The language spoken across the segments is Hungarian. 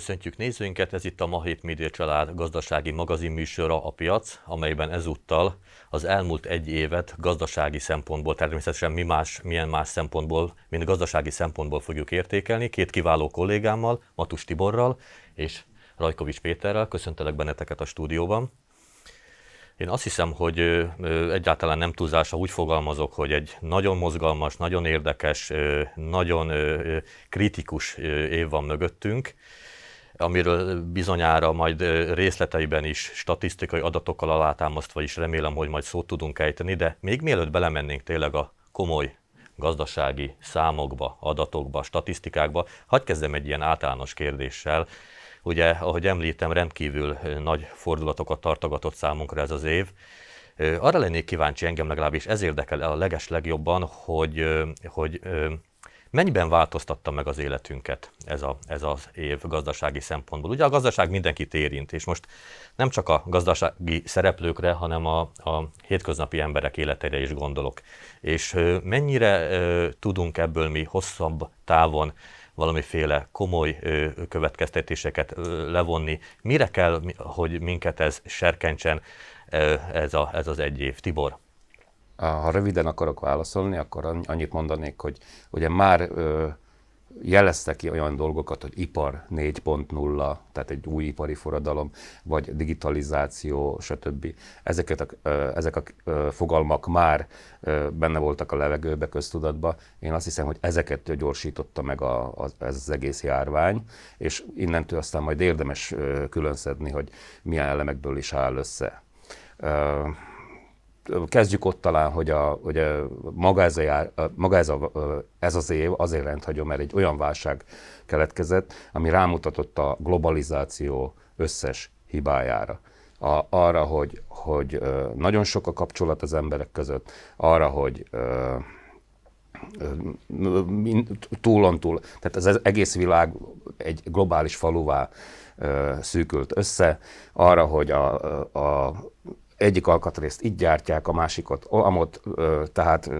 Köszöntjük nézőinket, ez itt a Mahét Média Család gazdasági magazinműsora a piac, amelyben ezúttal az elmúlt egy évet gazdasági szempontból, természetesen mi más, milyen más szempontból, mint gazdasági szempontból fogjuk értékelni. Két kiváló kollégámmal, Matus Tiborral és Rajkovics Péterrel. Köszöntelek benneteket a stúdióban. Én azt hiszem, hogy egyáltalán nem túlzása úgy fogalmazok, hogy egy nagyon mozgalmas, nagyon érdekes, nagyon kritikus év van mögöttünk, amiről bizonyára majd részleteiben is statisztikai adatokkal alátámasztva is remélem, hogy majd szót tudunk ejteni, de még mielőtt belemennénk tényleg a komoly gazdasági számokba, adatokba, statisztikákba, hagyd kezdem egy ilyen általános kérdéssel. Ugye, ahogy említem, rendkívül nagy fordulatokat tartogatott számunkra ez az év. Arra lennék kíváncsi engem legalábbis, ez érdekel el a leges legjobban, hogy, hogy Mennyiben változtatta meg az életünket ez, a, ez az év gazdasági szempontból? Ugye a gazdaság mindenkit érint, és most nem csak a gazdasági szereplőkre, hanem a, a hétköznapi emberek életére is gondolok. És mennyire tudunk ebből mi hosszabb távon valamiféle komoly következtetéseket levonni? Mire kell, hogy minket ez serkentsen ez, a, ez az egy év? Tibor? Ha röviden akarok válaszolni, akkor annyit mondanék, hogy ugye már ö, jeleztek ki olyan dolgokat, hogy ipar 4.0, tehát egy új ipari forradalom, vagy digitalizáció, stb. Ezeket a, ezek a fogalmak már benne voltak a levegőbe, köztudatba. Én azt hiszem, hogy ezeket gyorsította meg a, a, ez az egész járvány, és innentől aztán majd érdemes különszedni, hogy milyen elemekből is áll össze kezdjük ott talán, hogy, a, hogy a, maga, ez, a jár, maga ez, a, ez az év azért rendhagyó, mert egy olyan válság keletkezett, ami rámutatott a globalizáció összes hibájára. A, arra, hogy, hogy nagyon sok a kapcsolat az emberek között, arra, hogy túlon túl, tehát az egész világ egy globális faluvá szűkült össze, arra, hogy a, a egyik alkatrészt így gyártják, a másikot amott, tehát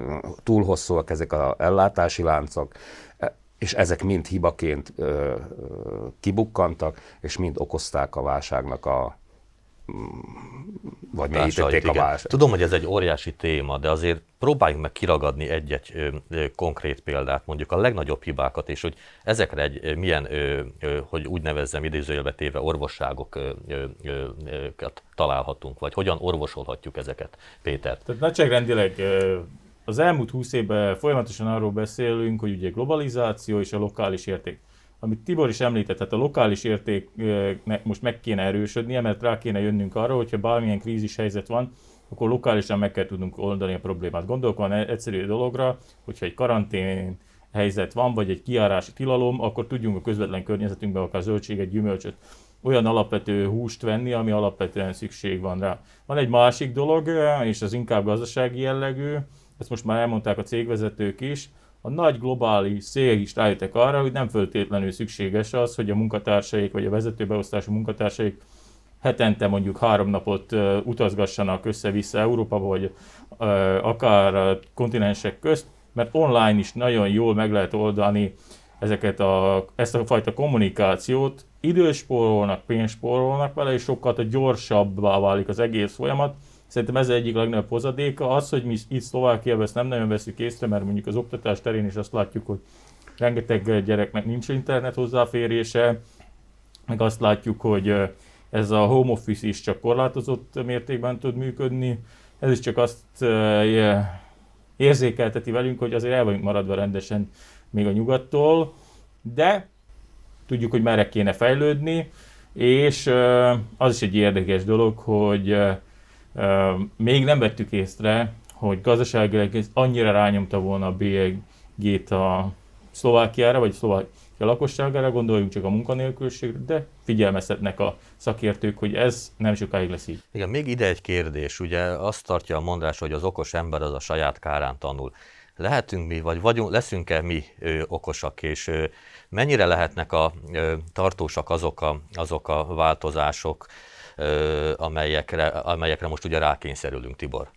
túl hosszúak ezek az ellátási láncok, e, és ezek mind hibaként kibukkantak, és mind okozták a válságnak a, vagy mélyítették a válságot. Tudom, hogy ez egy óriási téma, de azért próbáljunk meg kiragadni egy-egy ö, ö, konkrét példát, mondjuk a legnagyobb hibákat, és hogy ezekre egy ö, milyen, ö, ö, hogy úgy nevezzem idézőjelbe téve orvosságokat találhatunk, vagy hogyan orvosolhatjuk ezeket, Péter? Tehát nagyságrendileg az elmúlt húsz évben folyamatosan arról beszélünk, hogy ugye globalizáció és a lokális érték amit Tibor is említett, tehát a lokális értéknek most meg kéne erősödnie, mert rá kéne jönnünk arra, hogyha bármilyen krízis helyzet van, akkor lokálisan meg kell tudnunk oldani a problémát. Gondolok van egyszerű dologra, hogyha egy karantén helyzet van, vagy egy kiárási tilalom, akkor tudjunk a közvetlen környezetünkben akár zöldséget, gyümölcsöt, olyan alapvető húst venni, ami alapvetően szükség van rá. Van egy másik dolog, és az inkább gazdasági jellegű, ezt most már elmondták a cégvezetők is, a nagy globális szél is rájöttek arra, hogy nem föltétlenül szükséges az, hogy a munkatársaik vagy a vezetőbeosztású munkatársaik hetente mondjuk három napot utazgassanak össze-vissza Európába, vagy akár kontinensek közt, mert online is nagyon jól meg lehet oldani ezeket a, ezt a fajta kommunikációt, időspórolnak, pénzspórolnak vele, és sokkal gyorsabbá válik az egész folyamat, Szerintem ez egyik legnagyobb hozadéka. Az, hogy mi itt Szlovákiában ezt nem nagyon veszük észre, mert mondjuk az oktatás terén is azt látjuk, hogy rengeteg gyereknek nincs internet hozzáférése, meg azt látjuk, hogy ez a home office is csak korlátozott mértékben tud működni. Ez is csak azt érzékelteti velünk, hogy azért el vagyunk maradva rendesen még a nyugattól, de tudjuk, hogy merre kéne fejlődni, és az is egy érdekes dolog, hogy még nem vettük észre, hogy gazdaságilag ez annyira rányomta volna a bélyegét a Szlovákiára, vagy Szlovákia lakosságára, gondoljunk csak a munkanélküliségre, de figyelmeztetnek a szakértők, hogy ez nem sokáig lesz így. Igen, még ide egy kérdés, ugye azt tartja a mondás, hogy az okos ember az a saját kárán tanul. Lehetünk mi, vagy vagyunk, leszünk-e mi ö, okosak, és ö, mennyire lehetnek a ö, tartósak azok a, azok a változások, amelyekre, amelyekre most ugye rákényszerülünk, Tibor.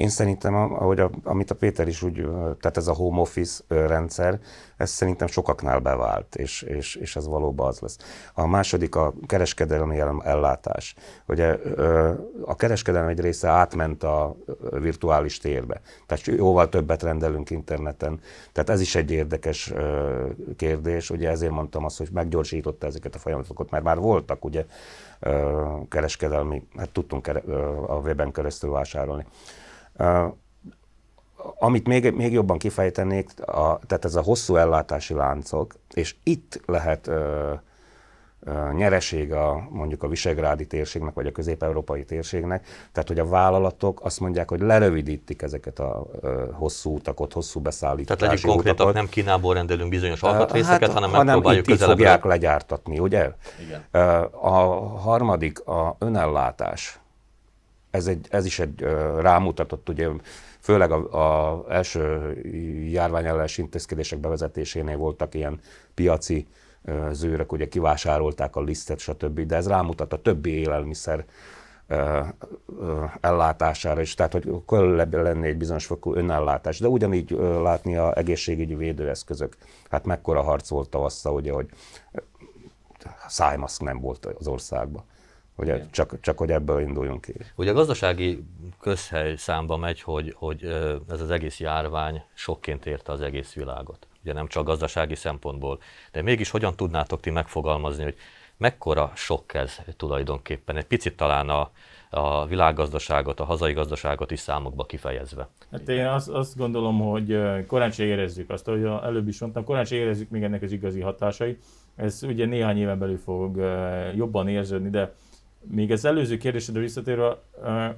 Én szerintem, ahogy a, amit a Péter is úgy, tehát ez a home office rendszer, ez szerintem sokaknál bevált, és, és, és ez valóban az lesz. A második a kereskedelmi ellátás. Ugye a kereskedelem egy része átment a virtuális térbe, tehát jóval többet rendelünk interneten, tehát ez is egy érdekes kérdés, ugye ezért mondtam azt, hogy meggyorsította ezeket a folyamatokat, mert már voltak ugye kereskedelmi, hát tudtunk a weben keresztül vásárolni. Amit még, még jobban kifejtenék, a, tehát ez a hosszú ellátási láncok, és itt lehet ö, ö, nyereség a, mondjuk a visegrádi térségnek, vagy a közép-európai térségnek, tehát hogy a vállalatok azt mondják, hogy lerövidítik ezeket a ö, hosszú utakot, hosszú beszállítási Tehát legyünk konkrétak, nem Kínából rendelünk bizonyos alkatrészeket, hát, hanem, hanem megpróbáljuk itt, itt közelebb. fogják legyártatni, ugye? Igen. A harmadik a önellátás ez, egy, ez is egy rámutatott, ugye főleg a, első járványellenes intézkedések bevezetésénél voltak ilyen piaci zőrök, ugye kivásárolták a lisztet, stb., de ez rámutat a többi élelmiszer ellátására is, tehát hogy kell lenni egy bizonyos fokú önellátás, de ugyanígy látni a egészségügyi védőeszközök. Hát mekkora harc volt tavasszal, ugye, hogy szájmaszk nem volt az országban. Ugye, csak, csak hogy ebből induljunk ki. Ugye a gazdasági közhely számba megy, hogy, hogy ez az egész járvány sokként érte az egész világot. Ugye nem csak gazdasági szempontból. De mégis hogyan tudnátok ti megfogalmazni, hogy mekkora sok ez tulajdonképpen? Egy picit talán a, a világgazdaságot, a hazai gazdaságot is számokba kifejezve. Hát én azt, azt gondolom, hogy korán sem érezzük azt, hogy előbb is mondtam, korán sem érezzük még ennek az igazi hatásait. Ez ugye néhány éven belül fog jobban érződni, de még az előző kérdésedre visszatérve,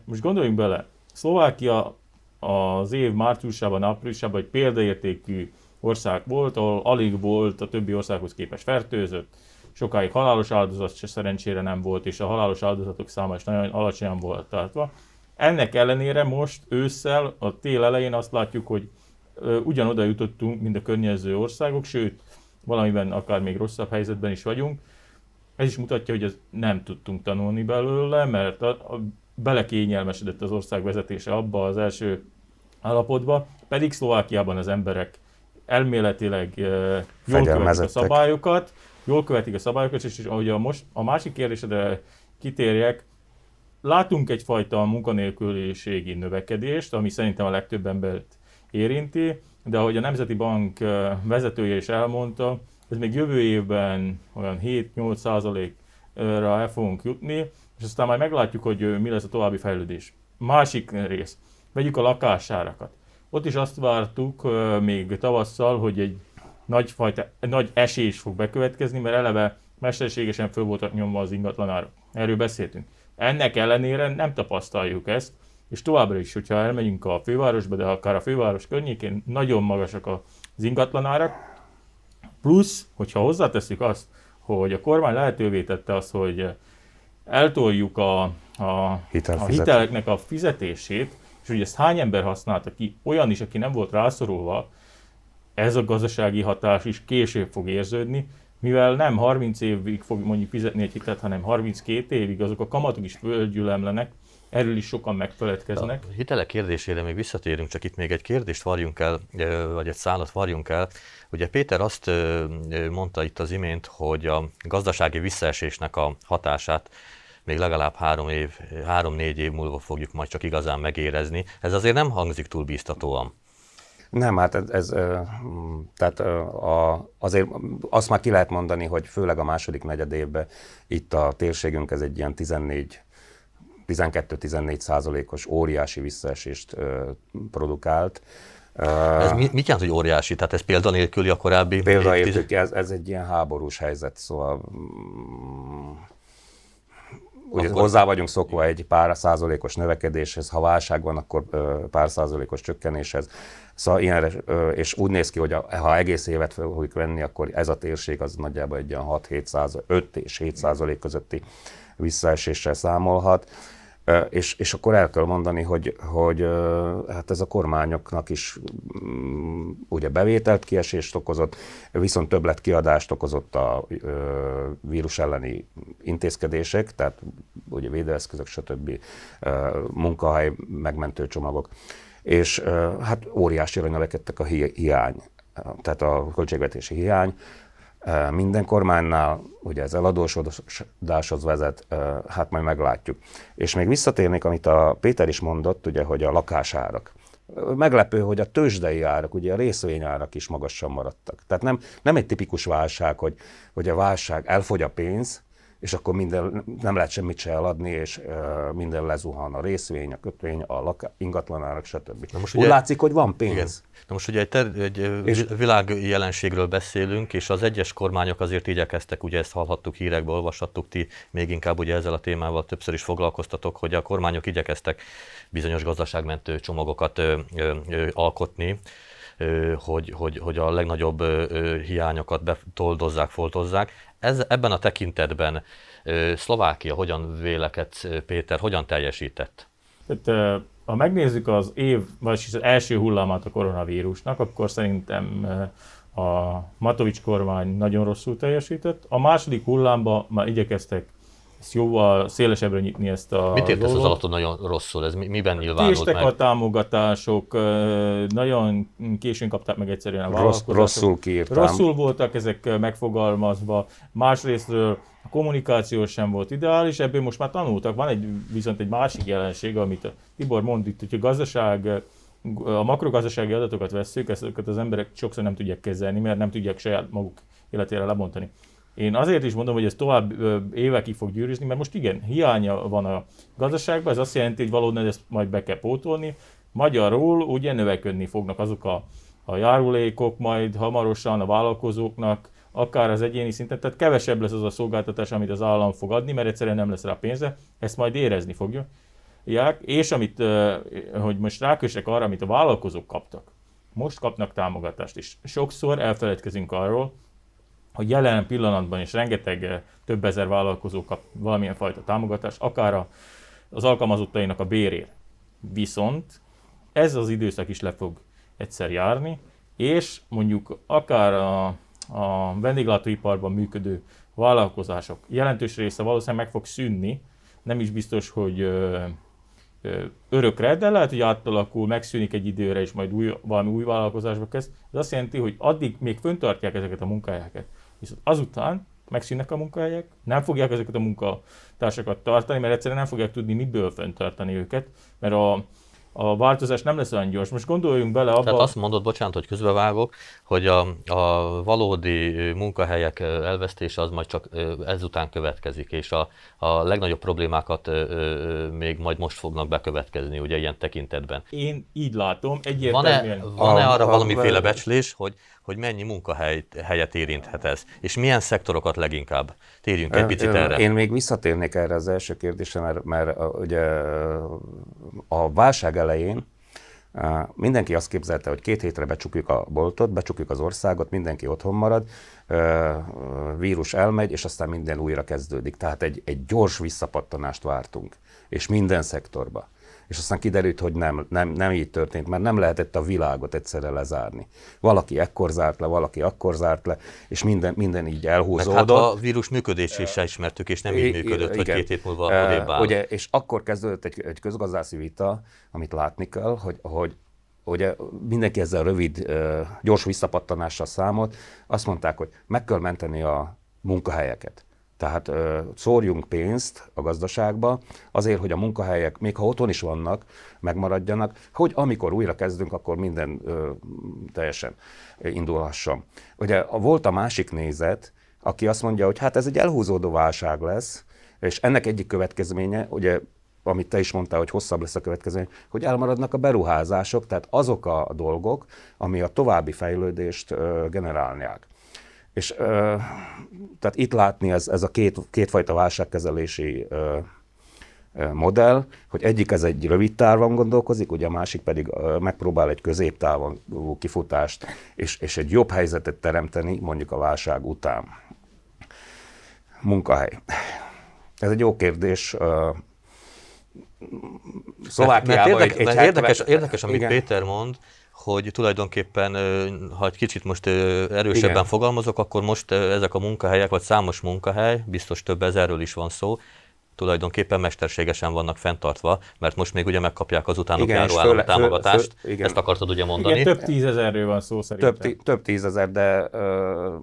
most gondoljunk bele, Szlovákia az év márciusában, áprilisában egy példaértékű ország volt, ahol alig volt a többi országhoz képest fertőzött, sokáig halálos áldozat se szerencsére nem volt, és a halálos áldozatok száma is nagyon alacsonyan volt tartva. Ennek ellenére most ősszel, a tél elején azt látjuk, hogy ugyanoda jutottunk, mint a környező országok, sőt, valamiben akár még rosszabb helyzetben is vagyunk, ez is mutatja, hogy ez nem tudtunk tanulni belőle, mert a, a, belekényelmesedett az ország vezetése abba az első állapotba, pedig Szlovákiában az emberek elméletileg e, jól követik a szabályokat, jól követik a szabályokat, és, és ahogy a, most, a másik kérdésedre kitérjek, látunk egyfajta munkanélküliségi növekedést, ami szerintem a legtöbb embert érinti, de ahogy a Nemzeti Bank vezetője is elmondta, ez még jövő évben olyan 7-8 százalékra el fogunk jutni, és aztán majd meglátjuk, hogy mi lesz a további fejlődés. Másik rész, vegyük a lakásárakat. Ott is azt vártuk még tavasszal, hogy egy nagy, fajta, nagy esés fog bekövetkezni, mert eleve mesterségesen föl voltak nyomva az ingatlanárak. Erről beszéltünk. Ennek ellenére nem tapasztaljuk ezt, és továbbra is, hogyha elmegyünk a fővárosba, de akár a főváros környékén, nagyon magasak az ingatlanárak, Plusz, hogyha hozzáteszük azt, hogy a kormány lehetővé tette azt, hogy eltoljuk a, a, a hiteleknek a fizetését, és hogy ezt hány ember használta ki, olyan is, aki nem volt rászorulva, ez a gazdasági hatás is később fog érződni, mivel nem 30 évig fog mondjuk fizetni egy hitelt, hanem 32 évig, azok a kamatok is földgyülemlenek, erről is sokan megfeledkeznek. A hitelek kérdésére még visszatérünk, csak itt még egy kérdést varjunk el, vagy egy szállat varjunk el. Ugye Péter azt mondta itt az imént, hogy a gazdasági visszaesésnek a hatását még legalább három év, három-négy év múlva fogjuk majd csak igazán megérezni. Ez azért nem hangzik túl bíztatóan. Nem, hát ez, ez tehát a, azért azt már ki lehet mondani, hogy főleg a második negyed évben itt a térségünk ez egy ilyen 14 12-14 százalékos óriási visszaesést produkált. Ez mit, mit jelent, hogy óriási? Tehát ez példanélküli a korábbi? Példanélküli, ez, ez egy ilyen háborús helyzet, szóval mm, ugye akkor... hozzá vagyunk szokva egy pár százalékos növekedéshez, ha válság van, akkor pár százalékos csökkenéshez. Szóval ilyen, és úgy néz ki, hogy ha egész évet fel fogjuk venni, akkor ez a térség az nagyjából egy ilyen 6-7 5 és 7 százalék közötti visszaeséssel számolhat. És, és akkor el kell mondani, hogy, hogy hát ez a kormányoknak is mm, ugye bevételt kiesést okozott, viszont többlet kiadást okozott a vírus elleni intézkedések, tehát ugye védőeszközök, stb. munkahely megmentő csomagok, és hát óriásira növekedtek a hiány, tehát a költségvetési hiány, minden kormánynál, ugye ez eladósodáshoz vezet, hát majd meglátjuk. És még visszatérnék, amit a Péter is mondott, ugye, hogy a lakásárak. Meglepő, hogy a tőzsdei árak, ugye a részvényárak is magasan maradtak. Tehát nem, nem egy tipikus válság, hogy, hogy a válság elfogy a pénz, és akkor minden, nem lehet semmit se eladni, és uh, minden lezuhan, a részvény, a kötvény, a laka, ingatlanárak, stb. Na most Úgy ugye, látszik, hogy van pénz. Igen. Na most ugye egy, ter, egy és, világjelenségről beszélünk, és az egyes kormányok azért igyekeztek, ugye ezt hallhattuk hírekből, olvashattuk ti, még inkább ugye ezzel a témával többször is foglalkoztatok, hogy a kormányok igyekeztek bizonyos gazdaságmentő csomagokat ö, ö, ö, alkotni, hogy, hogy, hogy a legnagyobb hiányokat betoldozzák, foltozzák. Ez, ebben a tekintetben Szlovákia hogyan vélekedsz, Péter, hogyan teljesített? Tehát, ha megnézzük az év, vagy az első hullámát a koronavírusnak, akkor szerintem a Matovics kormány nagyon rosszul teljesített. A második hullámban már igyekeztek ezt jóval szélesebbre nyitni ezt a Mit értesz az alatt, nagyon rosszul? Ez miben nyilvánult meg? a támogatások, nagyon későn kapták meg egyszerűen a vállalkozások. Rossz, rosszul kiírtam. Rosszul voltak ezek megfogalmazva. Másrésztről a kommunikáció sem volt ideális, ebből most már tanultak. Van egy, viszont egy másik jelenség, amit a Tibor mond itt, hogy a gazdaság a makrogazdasági adatokat veszük, ezeket az emberek sokszor nem tudják kezelni, mert nem tudják saját maguk életére lebontani. Én azért is mondom, hogy ez tovább évekig fog gyűrűzni, mert most igen, hiánya van a gazdaságban, ez azt jelenti, hogy valóban ezt majd be kell pótolni. Magyarul ugye növekedni fognak azok a, a járulékok majd hamarosan a vállalkozóknak, akár az egyéni szinten, tehát kevesebb lesz az a szolgáltatás, amit az állam fog adni, mert egyszerűen nem lesz rá pénze, ezt majd érezni fogja. És amit, hogy most rákösek arra, amit a vállalkozók kaptak, most kapnak támogatást is. Sokszor elfeledkezünk arról, hogy jelen pillanatban is rengeteg eh, több ezer vállalkozó kap valamilyen fajta támogatást, akár az alkalmazottainak a bérért. Viszont ez az időszak is le fog egyszer járni, és mondjuk akár a, a vendéglátóiparban működő vállalkozások jelentős része valószínűleg meg fog szűnni, nem is biztos, hogy ö, ö, örökre, de lehet, hogy átalakul, megszűnik egy időre, és majd új, valami új vállalkozásba kezd. Ez azt jelenti, hogy addig még föntartják ezeket a munkahelyeket. Viszont azután megszűnnek a munkahelyek, nem fogják ezeket a munkatársakat tartani, mert egyszerűen nem fogják tudni miből fenntartani őket, mert a, a változás nem lesz olyan gyors. Most gondoljunk bele abba... Tehát azt mondod, bocsánat, hogy közbevágok, hogy a, a valódi munkahelyek elvesztése az majd csak ezután következik, és a, a legnagyobb problémákat még majd most fognak bekövetkezni, ugye ilyen tekintetben. Én így látom, egyértelműen. Van-e, van-e arra a, valamiféle a, becslés, hogy hogy mennyi munkahelyet érinthet ez, és milyen szektorokat leginkább? Térjünk egy picit erre. Én még visszatérnék erre az első kérdésre, mert, mert ugye a válság elején Mindenki azt képzelte, hogy két hétre becsukjuk a boltot, becsukjuk az országot, mindenki otthon marad, vírus elmegy, és aztán minden újra kezdődik. Tehát egy, egy gyors visszapattanást vártunk, és minden szektorba és aztán kiderült, hogy nem, nem, nem így történt, mert nem lehetett a világot egyszerre lezárni. Valaki ekkor zárt le, valaki akkor zárt le, és minden, minden így elhúzódott. hát a vírus működését sem ismertük, és nem így működött, hogy két hét múlva odébb. Ugye, és akkor kezdődött egy, egy közgazdászi vita, amit látni kell, hogy, hogy ugye mindenki ezzel rövid, gyors visszapattanással számolt, azt mondták, hogy meg kell menteni a munkahelyeket. Tehát ö, szórjunk pénzt a gazdaságba azért, hogy a munkahelyek, még ha otthon is vannak, megmaradjanak, hogy amikor újra kezdünk, akkor minden ö, teljesen indulhasson. Ugye volt a másik nézet, aki azt mondja, hogy hát ez egy elhúzódó válság lesz, és ennek egyik következménye, ugye amit te is mondtál, hogy hosszabb lesz a következmény, hogy elmaradnak a beruházások, tehát azok a dolgok, ami a további fejlődést generálják. És ö, tehát itt látni ez, ez a két, kétfajta válságkezelési ö, modell, hogy egyik ez egy rövid távon gondolkozik, ugye a másik pedig megpróbál egy középtávon kifutást és, és egy jobb helyzetet teremteni mondjuk a válság után. Munkahely. Ez egy jó kérdés. Szlovákiában mert, érdekes, egy, mert 70 érdekes, érdekes, amit igen. Péter mond, hogy tulajdonképpen, ha egy kicsit most erősebben Igen. fogalmazok, akkor most ezek a munkahelyek, vagy számos munkahely, biztos több ezerről is van szó, tulajdonképpen mesterségesen vannak fenntartva, mert most még ugye megkapják az utánuk Igen, járó állami támogatást. föl- igen. Ezt akartad ugye mondani? Igen, több tízezerről van szó szerintem. Több, tí- több tízezer, de ö,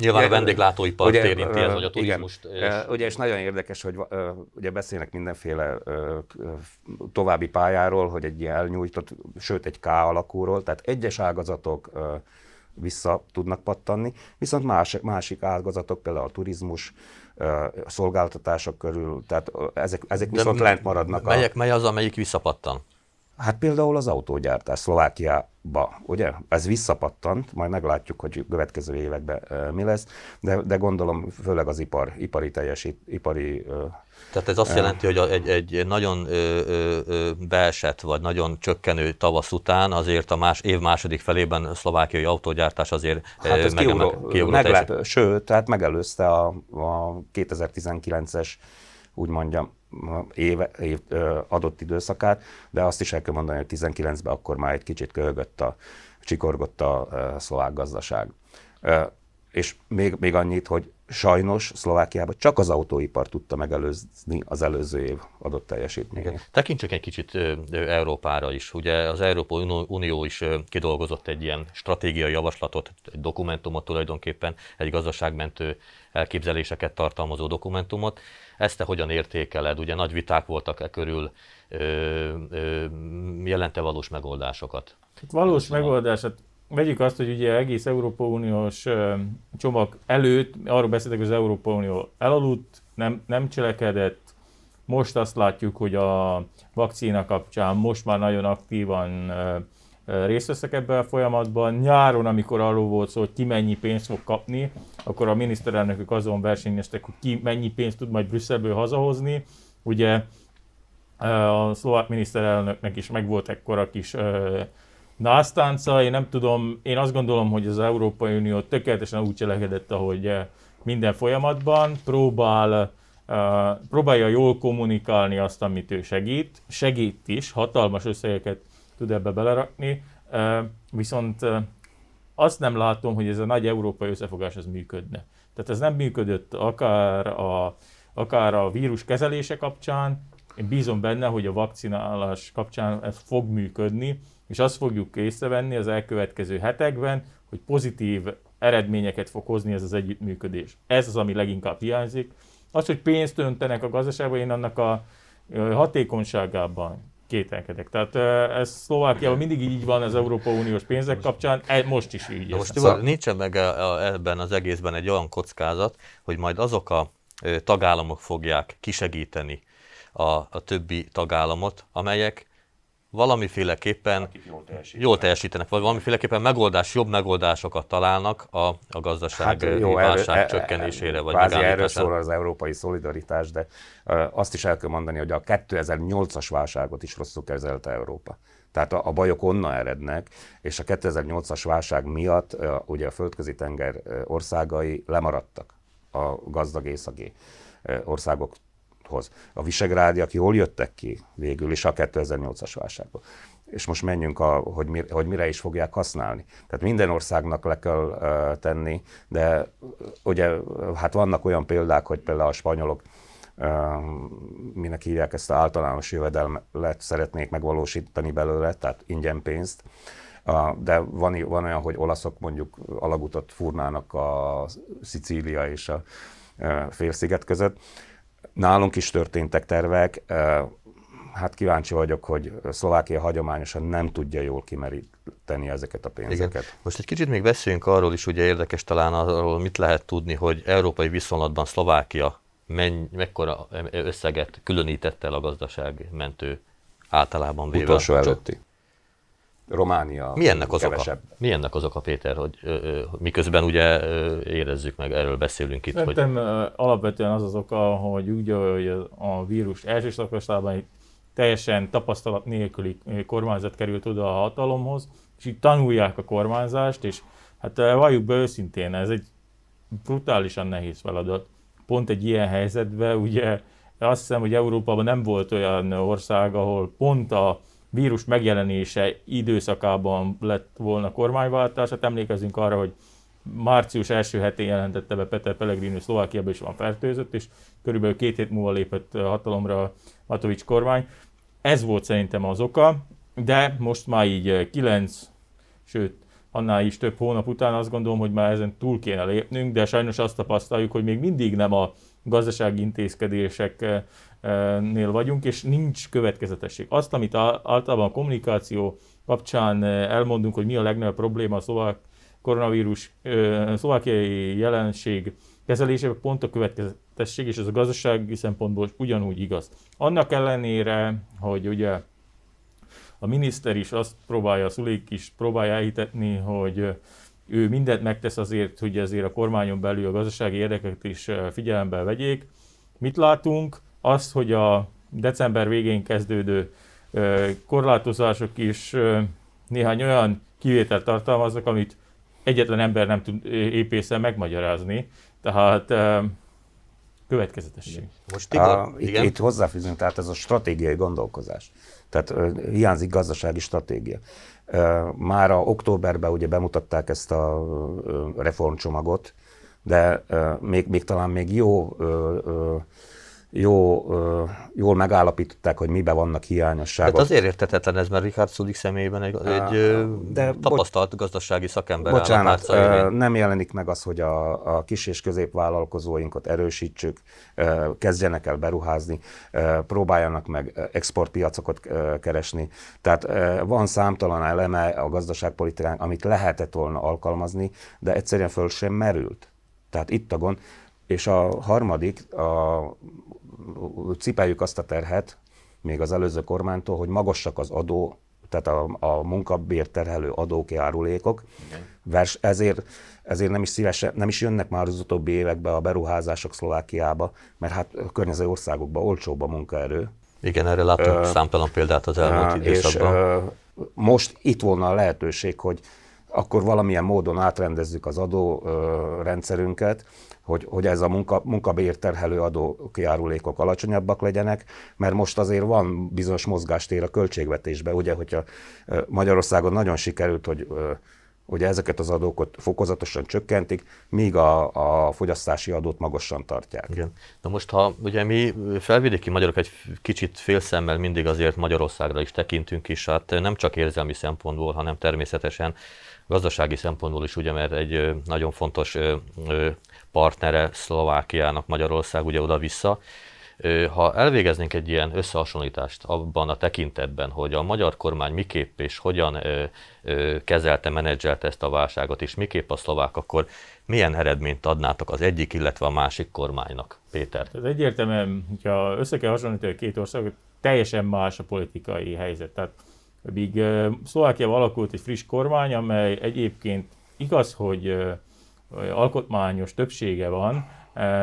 Nyilván a ugye, vendéglátóipart ugye, érinti ez, vagy a turizmust. Igen, és- ugye, és nagyon érdekes, hogy ugye beszélnek mindenféle további pályáról, hogy egy ilyen elnyújtott, sőt egy K alakúról, tehát egyes ágazatok vissza tudnak pattanni, viszont más, másik ágazatok, például a turizmus, a szolgáltatások körül, tehát ezek, ezek viszont De lent maradnak. A, Melyek, mely az, amelyik visszapattan? Hát például az autógyártás Szlovákiába, ugye? Ez visszapattant, majd meglátjuk, hogy következő években mi lesz, de, de gondolom főleg az ipar, ipari teljesít, ipari Tehát ez azt jelenti, hogy egy, egy nagyon beesett, vagy nagyon csökkenő tavasz után azért a más, év második felében a szlovákiai autógyártás azért Hát ez megemel- kiugró, kiugró meglep, sőt, tehát megelőzte a, a 2019-es, úgy mondjam, éve, év, adott időszakát, de azt is el kell mondani, hogy 19-ben akkor már egy kicsit köhögött a, csikorgott a szlovák gazdaság. És még, még annyit, hogy sajnos Szlovákiában csak az autóipar tudta megelőzni az előző év adott teljesítményét. Tekintsük egy kicsit Európára is. Ugye az Európai Unió- is kidolgozott egy ilyen stratégiai javaslatot, egy dokumentumot tulajdonképpen, egy gazdaságmentő elképzeléseket tartalmazó dokumentumot. Ezt te hogyan értékeled? Ugye nagy viták voltak e körül, jelente valós megoldásokat? Hát valós megoldás, hát vegyük azt, hogy ugye egész Európa Uniós csomag előtt, arról beszéltek, hogy az Európa Unió elaludt, nem, nem cselekedett, most azt látjuk, hogy a vakcina kapcsán most már nagyon aktívan részt veszek ebben a folyamatban. Nyáron, amikor arról volt szó, hogy ki mennyi pénzt fog kapni, akkor a miniszterelnökök azon versenyeztek, hogy ki mennyi pénzt tud majd Brüsszelből hazahozni. Ugye a szlovák miniszterelnöknek is megvolt ekkora kis ö, násztánca. Én nem tudom, én azt gondolom, hogy az Európai Unió tökéletesen úgy cselekedett, ahogy eh, minden folyamatban próbál, uh, próbálja jól kommunikálni azt, amit ő segít. Segít is, hatalmas összegeket tud ebbe belerakni, uh, viszont azt nem látom, hogy ez a nagy európai összefogás az működne. Tehát ez nem működött akár a, akár a vírus kezelése kapcsán, én bízom benne, hogy a vakcinálás kapcsán ez fog működni, és azt fogjuk észrevenni az elkövetkező hetekben, hogy pozitív eredményeket fog hozni ez az együttműködés. Ez az, ami leginkább hiányzik. Az, hogy pénzt öntenek a gazdaságba, én annak a hatékonyságában kételkedek. Tehát ez Szlovákiában mindig így van az Európa Uniós pénzek kapcsán, e- most is így. Most. Tibor, nincsen meg a, a, ebben az egészben egy olyan kockázat, hogy majd azok a tagállamok fogják kisegíteni a, a többi tagállamot, amelyek valamiféleképpen jól teljesít. jól teljesítenek, vagy valamiféleképpen megoldás, jobb megoldásokat találnak a, a gazdaság hát, jó, válság erről- csökkenésére, vagy kvázi erről szól az európai szolidaritás, de ö, azt is el kell mondani, hogy a 2008-as válságot is rosszul kezelte Európa. Tehát a, a bajok onnan erednek, és a 2008-as válság miatt ö, ugye a földközi tenger országai lemaradtak a gazdag északi ö, országokhoz. A visegrádiak jól jöttek ki végül is a 2008-as válságból. És most menjünk, a, hogy, mi, hogy mire is fogják használni. Tehát minden országnak le kell uh, tenni, de ugye hát vannak olyan példák, hogy például a spanyolok uh, minek hívják ezt az általános jövedelmet szeretnék megvalósítani belőle, tehát ingyen pénzt. De van, van olyan, hogy olaszok mondjuk alagutat furnának a Szicília és a félsziget között. Nálunk is történtek tervek, hát kíváncsi vagyok, hogy Szlovákia hagyományosan nem tudja jól kimeríteni ezeket a pénzeket. Igen. Most egy kicsit még beszéljünk arról is, ugye érdekes talán arról, mit lehet tudni, hogy európai viszonylatban Szlovákia menny, mekkora összeget különített el a gazdaságmentő általában véve. Utolsó előtti. Románia Mi ennek az oka? kevesebb. Mi ennek az oka, Péter, hogy ö, ö, miközben ugye ö, érezzük meg, erről beszélünk itt, hogy Szerintem ö, alapvetően az az oka, hogy úgy, hogy a- a vírus első szakaszában egy teljesen tapasztalat nélküli kormányzat került oda a hatalomhoz, és így tanulják a kormányzást, és hát valljuk be őszintén, ez egy brutálisan nehéz feladat. Pont egy ilyen helyzetben ugye azt hiszem, hogy Európában nem volt olyan ország, ahol pont a vírus megjelenése időszakában lett volna kormányváltás. Hát emlékezünk arra, hogy március első hetén jelentette be Peter Pellegrini, Szlovákiában is van fertőzött, és körülbelül két hét múlva lépett hatalomra Matovics kormány. Ez volt szerintem az oka, de most már így kilenc, sőt, annál is több hónap után azt gondolom, hogy már ezen túl kéne lépnünk, de sajnos azt tapasztaljuk, hogy még mindig nem a gazdasági intézkedéseknél vagyunk, és nincs következetesség. Azt, amit általában a kommunikáció kapcsán elmondunk, hogy mi a legnagyobb probléma a szlovák koronavírus, szlovákiai jelenség kezelésében pont a következetesség, és ez a gazdasági szempontból ugyanúgy igaz. Annak ellenére, hogy ugye a miniszter is azt próbálja, a Szulék is próbálja elhitetni, hogy ő mindent megtesz azért, hogy ezért a kormányon belül a gazdasági érdekeket is figyelembe vegyék. Mit látunk? Azt, hogy a december végén kezdődő korlátozások is néhány olyan kivételt tartalmaznak, amit egyetlen ember nem tud épészen megmagyarázni. Tehát következetesség. Most Tibor, a, itt, itt hozzáfűzünk, tehát ez a stratégiai gondolkozás. Tehát hiányzik gazdasági stratégia. Már a októberben ugye bemutatták ezt a reformcsomagot, de még, még talán még jó jó, jól megállapították, hogy miben vannak hiányosságok. Tehát azért értetetlen ez, mert Richard Sulik személyében egy, egy de tapasztalt gazdasági szakember Bocsánat, nem jelenik meg az, hogy a, a kis és középvállalkozóinkat erősítsük, kezdjenek el beruházni, próbáljanak meg exportpiacokat keresni. Tehát van számtalan eleme a gazdaságpolitikán, amit lehetett volna alkalmazni, de egyszerűen föl sem merült. Tehát itt a gond. És a harmadik, a cipeljük azt a terhet, még az előző kormánytól, hogy magasak az adó, tehát a, a munkabért terhelő adók, járulékok. Vers, ezért, ezért nem is szívesen, nem is jönnek már az utóbbi években a beruházások Szlovákiába, mert hát a környező országokban olcsóbb a munkaerő. Igen, erre látunk uh, számtalan példát az elmúlt időszakban. És uh, most itt volna a lehetőség, hogy akkor valamilyen módon átrendezzük az adórendszerünket, hogy, hogy ez a munka, munkabér terhelő adókiárulékok alacsonyabbak legyenek, mert most azért van bizonyos mozgástér a költségvetésbe, ugye, hogyha Magyarországon nagyon sikerült, hogy ugye ezeket az adókat fokozatosan csökkentik, míg a, a fogyasztási adót magasan tartják. Igen. Na most, ha ugye mi felvidéki magyarok egy kicsit félszemmel mindig azért Magyarországra is tekintünk is, hát nem csak érzelmi szempontból, hanem természetesen gazdasági szempontból is, ugye, mert egy nagyon fontos partnere Szlovákiának Magyarország, ugye oda-vissza. Ha elvégeznénk egy ilyen összehasonlítást abban a tekintetben, hogy a magyar kormány miképp és hogyan kezelte, menedzselte ezt a válságot, és miképp a szlovák, akkor milyen eredményt adnátok az egyik, illetve a másik kormánynak, Péter? Ez egyértelműen, hogyha össze kell hasonlítani a két országot, teljesen más a politikai helyzet. Tehát míg Szlovákiában alakult egy friss kormány, amely egyébként igaz, hogy alkotmányos többsége van,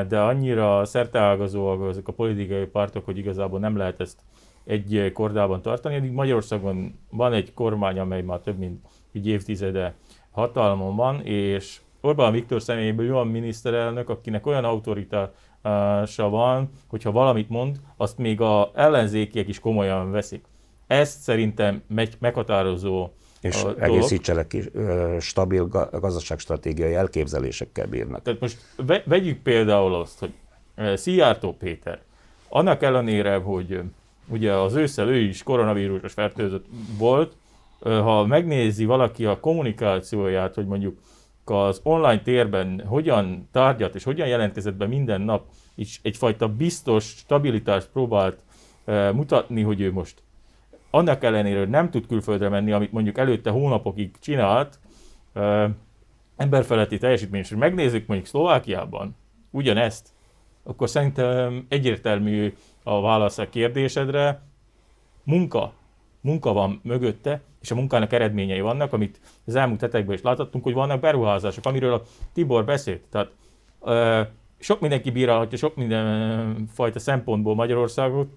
de annyira szerteágazóak azok a politikai pártok, hogy igazából nem lehet ezt egy kordában tartani. Eddig Magyarországon van egy kormány, amely már több mint egy évtizede hatalmon van, és Orbán Viktor személyében olyan miniszterelnök, akinek olyan autoritása van, hogyha valamit mond, azt még a ellenzékiek is komolyan veszik. Ezt szerintem megy, meghatározó és a egészítsenek ki, stabil gazdaságstratégiai elképzelésekkel bírnak. Tehát most vegyük például azt, hogy Szijjártó Péter, annak ellenére, hogy ugye az ősszel ő is koronavírusos fertőzött volt, ha megnézi valaki a kommunikációját, hogy mondjuk az online térben hogyan tárgyat és hogyan jelentkezett be minden nap, és egyfajta biztos stabilitást próbált mutatni, hogy ő most annak ellenére, hogy nem tud külföldre menni, amit mondjuk előtte hónapokig csinált, emberfeletti teljesítmény, és megnézzük mondjuk Szlovákiában ugyanezt, akkor szerintem egyértelmű a válasz a kérdésedre. Munka. Munka van mögötte, és a munkának eredményei vannak, amit az elmúlt hetekben is láthattunk, hogy vannak beruházások, amiről a Tibor beszélt. Tehát sok mindenki bírálhatja sok minden fajta szempontból Magyarországot,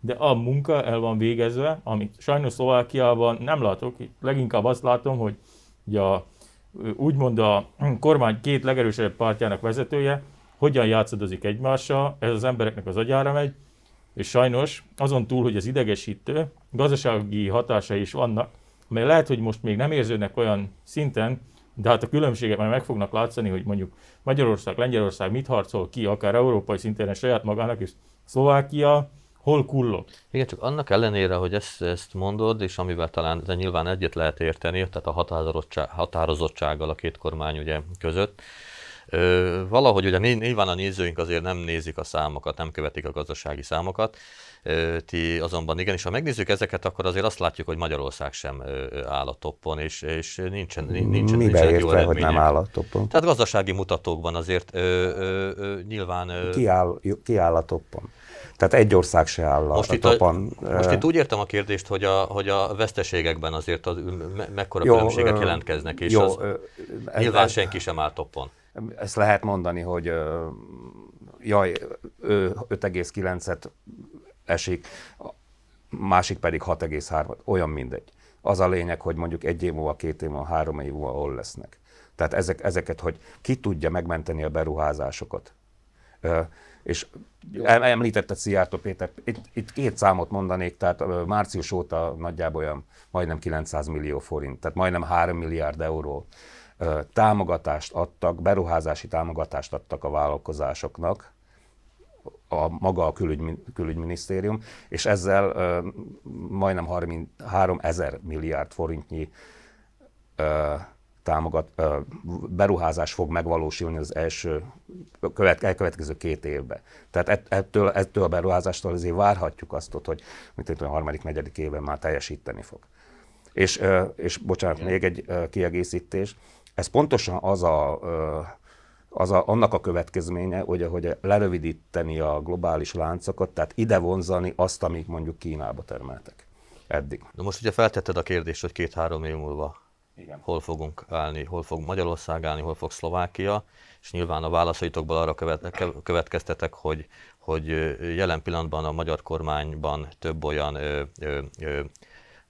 de a munka el van végezve, amit sajnos Szlovákiában nem látok. Leginkább azt látom, hogy ugye a, úgymond a kormány két legerősebb pártjának vezetője hogyan játszadozik egymással, ez az embereknek az agyára megy, és sajnos azon túl, hogy az idegesítő, gazdasági hatásai is vannak, mert lehet, hogy most még nem érződnek olyan szinten, de hát a különbségek már meg fognak látszani, hogy mondjuk Magyarország, Lengyelország mit harcol ki, akár európai szinten saját magának, és Szlovákia hol kullog. Igen, csak annak ellenére, hogy ezt, ezt mondod, és amivel talán de nyilván egyet lehet érteni, tehát a határozottság, határozottsággal a két kormány ugye között, Ö, valahogy ugye nyilván a nézőink azért nem nézik a számokat, nem követik a gazdasági számokat, ti azonban igen, és ha megnézzük ezeket, akkor azért azt látjuk, hogy Magyarország sem áll a toppon, és, és nincsen, nincsen, Miben nincsen jó hogy nem áll a toppon? Tehát gazdasági mutatókban azért ö, ö, ö, nyilván... Ö, Ki áll, ki áll a toppon? Tehát egy ország se áll a, most, a itt, a, toppon. most itt úgy értem a kérdést, hogy a, hogy a veszteségekben azért az, me, mekkora Jó, különbségek ö, jelentkeznek, és jó, az, ö, ez- nyilván ez- senki sem áll toppon. Ezt lehet mondani, hogy jaj, ő 5,9-et esik, másik pedig 6,3-at, olyan mindegy. Az a lényeg, hogy mondjuk egy év múlva, két év múlva, három év múlva hol lesznek. Tehát ezek, ezeket, hogy ki tudja megmenteni a beruházásokat. Ö, és em- említette Szijjártó Péter, itt, itt két számot mondanék, tehát március óta nagyjából olyan majdnem 900 millió forint, tehát majdnem 3 milliárd euró támogatást adtak, beruházási támogatást adtak a vállalkozásoknak, a maga a külügy, külügyminisztérium, és ezzel ö, majdnem 33 ezer milliárd forintnyi ö, támogat, ö, beruházás fog megvalósulni az első, követ, elkövetkező két évben. Tehát ett- ettől, ettől a beruházástól azért várhatjuk azt, hogy mint a harmadik, negyedik évben már teljesíteni fog. És, és bocsánat, még egy kiegészítés. Ez pontosan az a, az a, annak a következménye, hogy, hogy lerövidíteni a globális láncokat, tehát ide vonzani azt, amit mondjuk Kínába termeltek eddig. De most ugye feltetted a kérdést, hogy két-három év múlva Igen. hol fogunk állni, hol fog Magyarország állni, hol fog Szlovákia, és nyilván a válaszaitokból arra követ, ke- következtetek, hogy, hogy jelen pillanatban a magyar kormányban több olyan, ö, ö, ö,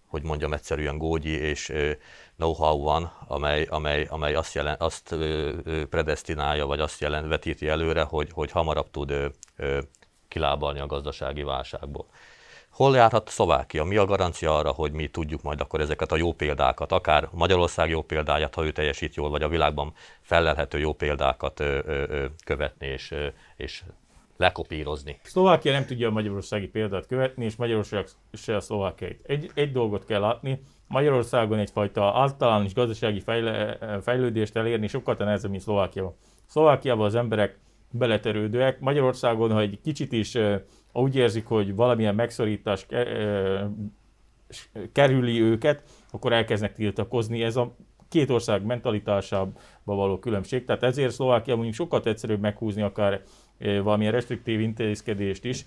hogy mondjam egyszerűen, gógyi és know-how van, amely, amely, amely azt, jelen, azt predestinálja, vagy azt jelent, vetíti előre, hogy, hogy hamarabb tud kilábalni a gazdasági válságból. Hol járhat Szlovákia? Mi a garancia arra, hogy mi tudjuk majd akkor ezeket a jó példákat, akár Magyarország jó példáját, ha ő teljesít jól, vagy a világban fellelhető jó példákat követni és, és lekopírozni? Szlovákia nem tudja a magyarországi példát követni, és Magyarország se a szlovákiait. Egy, egy dolgot kell látni, Magyarországon egyfajta általános gazdasági fejle, fejlődést elérni sokkal nehezebb, mint Szlovákiában. Szlovákiában az emberek beleterődőek, Magyarországon, ha egy kicsit is úgy érzik, hogy valamilyen megszorítás kerüli őket, akkor elkezdnek tiltakozni. Ez a két ország mentalitásába való különbség. Tehát ezért Szlovákia mondjuk sokkal egyszerűbb meghúzni akár valamilyen restriktív intézkedést is.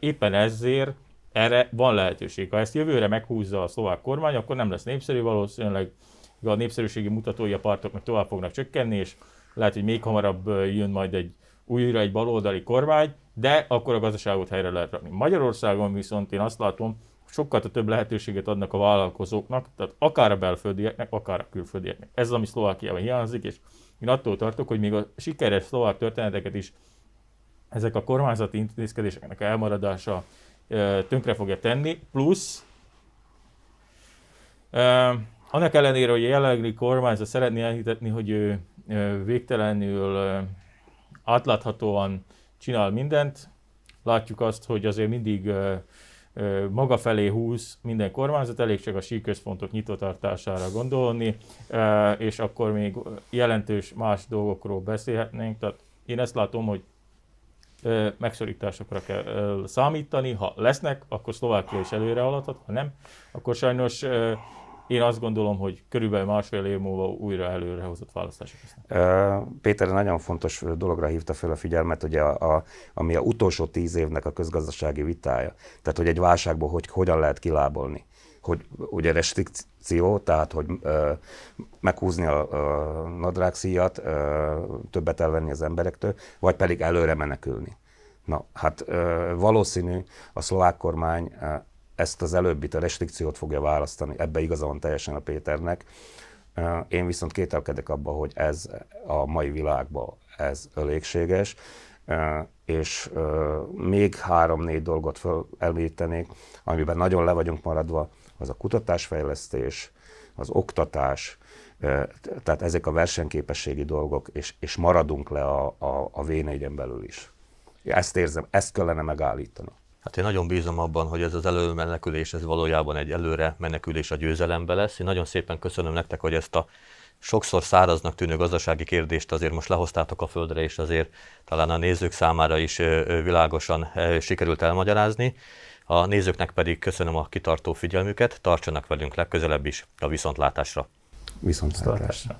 Éppen ezért erre van lehetőség. Ha ezt jövőre meghúzza a szlovák kormány, akkor nem lesz népszerű, valószínűleg a népszerűségi mutatói a pártoknak tovább fognak csökkenni, és lehet, hogy még hamarabb jön majd egy újra egy baloldali kormány, de akkor a gazdaságot helyre lehet rakni. Magyarországon viszont én azt látom, sokkal több lehetőséget adnak a vállalkozóknak, tehát akár a belföldieknek, akár a külföldieknek. Ez az, ami Szlovákiában hiányzik, és én attól tartok, hogy még a sikeres szlovák történeteket is ezek a kormányzati intézkedéseknek elmaradása tönkre fogja tenni, plusz annak ellenére, hogy a jelenlegi kormányzat szeretné elhitetni, hogy ő végtelenül átláthatóan csinál mindent, látjuk azt, hogy azért mindig maga felé húz minden kormányzat, elég csak a síközpontok nyitvatartására gondolni, és akkor még jelentős más dolgokról beszélhetnénk. Tehát én ezt látom, hogy megszorításokra kell számítani. Ha lesznek, akkor Szlovákia is előre haladhat, ha nem, akkor sajnos én azt gondolom, hogy körülbelül másfél év múlva újra előrehozott választások lesznek. Péter nagyon fontos dologra hívta fel a figyelmet, ugye a, a, ami a utolsó tíz évnek a közgazdasági vitája. Tehát, hogy egy válságból hogy, hogyan lehet kilábolni. Hogy ugye restrikció, tehát hogy ö, meghúzni a, a nadrágszíjat, ö, többet elvenni az emberektől, vagy pedig előre menekülni. Na, hát ö, valószínű a szlovák kormány ö, ezt az előbbit, a restrikciót fogja választani. Ebbe igaza van teljesen a Péternek. Ö, Én viszont kételkedek abba, hogy ez a mai világban ez elégséges. Ö, és ö, még három-négy dolgot föl említenék, amiben nagyon le vagyunk maradva, az a kutatásfejlesztés, az oktatás, tehát ezek a versenyképességi dolgok, és, és maradunk le a, a, a V4-en belül is. Ezt érzem, ezt kellene megállítani. Hát én nagyon bízom abban, hogy ez az előmenekülés, ez valójában egy előre menekülés a győzelembe lesz. Én nagyon szépen köszönöm nektek, hogy ezt a sokszor száraznak tűnő gazdasági kérdést azért most lehoztátok a földre, és azért talán a nézők számára is világosan sikerült elmagyarázni. A nézőknek pedig köszönöm a kitartó figyelmüket, tartsanak velünk legközelebb is a viszontlátásra. Viszontlátásra.